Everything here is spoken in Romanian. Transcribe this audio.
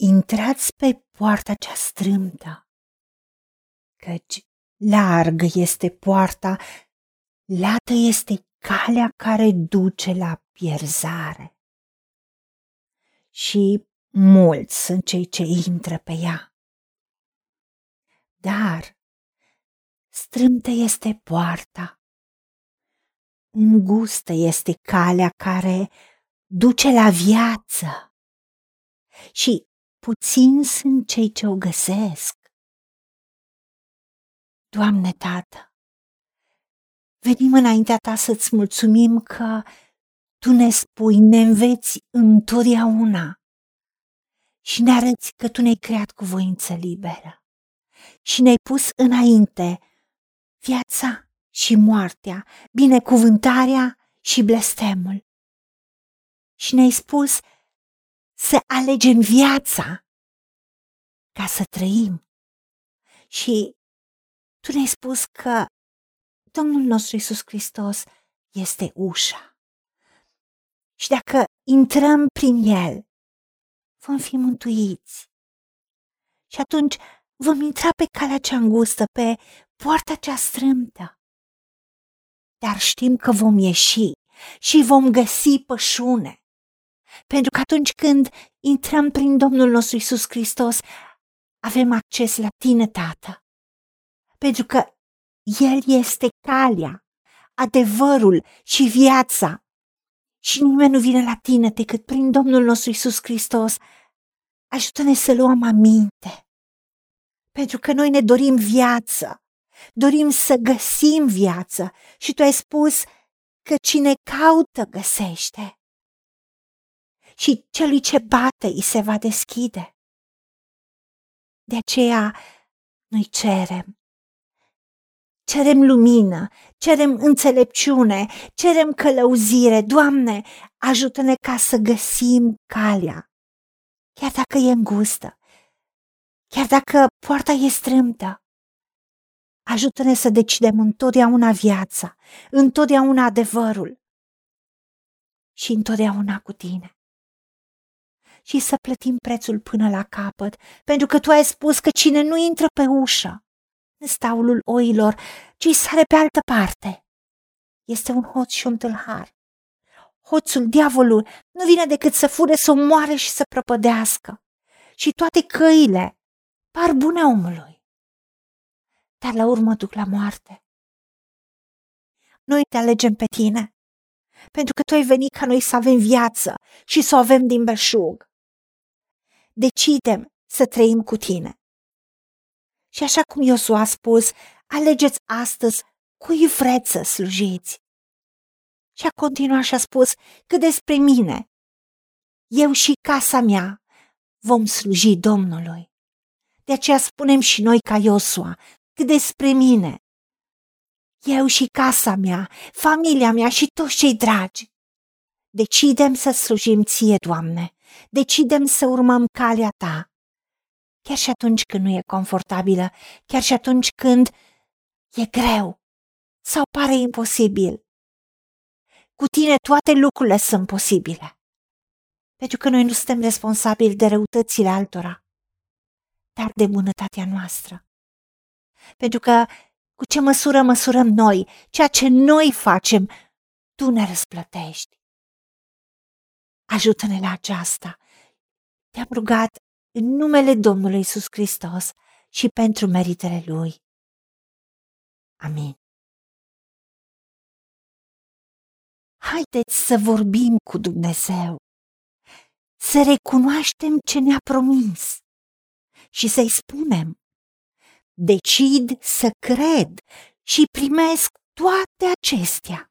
Intrați pe poarta cea strâmtă, căci largă este poarta, lată este calea care duce la pierzare. Și mulți sunt cei ce intră pe ea. Dar strâmtă este poarta, îngustă este calea care duce la viață și puțini sunt cei ce o găsesc. Doamne Tată, venim înaintea Ta să-ți mulțumim că Tu ne spui, ne înveți întotdeauna și ne arăți că Tu ne-ai creat cu voință liberă și ne-ai pus înainte viața și moartea, binecuvântarea și blestemul. Și ne-ai spus să alegem viața ca să trăim. Și tu ne-ai spus că Domnul nostru Isus Hristos este ușa. Și dacă intrăm prin El, vom fi mântuiți. Și atunci vom intra pe calea cea îngustă, pe poarta cea strâmtă. Dar știm că vom ieși și vom găsi pășune. Pentru că atunci când intrăm prin Domnul nostru Isus Hristos, avem acces la tine, Tată. Pentru că El este calea, adevărul și viața. Și nimeni nu vine la tine decât prin Domnul nostru Isus Hristos. Ajută-ne să luăm aminte. Pentru că noi ne dorim viață, dorim să găsim viață și tu ai spus că cine caută găsește și celui ce bate îi se va deschide. De aceea noi cerem. Cerem lumină, cerem înțelepciune, cerem călăuzire. Doamne, ajută-ne ca să găsim calea, chiar dacă e îngustă, chiar dacă poarta e strâmtă. Ajută-ne să decidem întotdeauna viața, întotdeauna adevărul și întotdeauna cu tine și să plătim prețul până la capăt, pentru că tu ai spus că cine nu intră pe ușă, în staulul oilor, ci sare pe altă parte, este un hoț și un tâlhar. Hoțul, diavolul, nu vine decât să fure, să omoare și să prăpădească. Și toate căile par bune omului, dar la urmă duc la moarte. Noi te alegem pe tine, pentru că tu ai venit ca noi să avem viață și să o avem din belșug decidem să trăim cu tine. Și așa cum Iosu a spus, alegeți astăzi cui vreți să slujiți. Și a continuat și a spus că despre mine, eu și casa mea vom sluji Domnului. De aceea spunem și noi ca Iosua, că despre mine, eu și casa mea, familia mea și toți cei dragi, decidem să slujim ție, Doamne, decidem să urmăm calea ta, chiar și atunci când nu e confortabilă, chiar și atunci când e greu sau pare imposibil. Cu tine toate lucrurile sunt posibile. Pentru că noi nu suntem responsabili de răutățile altora, dar de bunătatea noastră. Pentru că cu ce măsură măsurăm noi, ceea ce noi facem, tu ne răsplătești. Ajută-ne la aceasta. Te-am rugat în numele Domnului Isus Hristos și pentru meritele Lui. Amin. Haideți să vorbim cu Dumnezeu, să recunoaștem ce ne-a promis și să-i spunem, decid să cred și primesc toate acestea.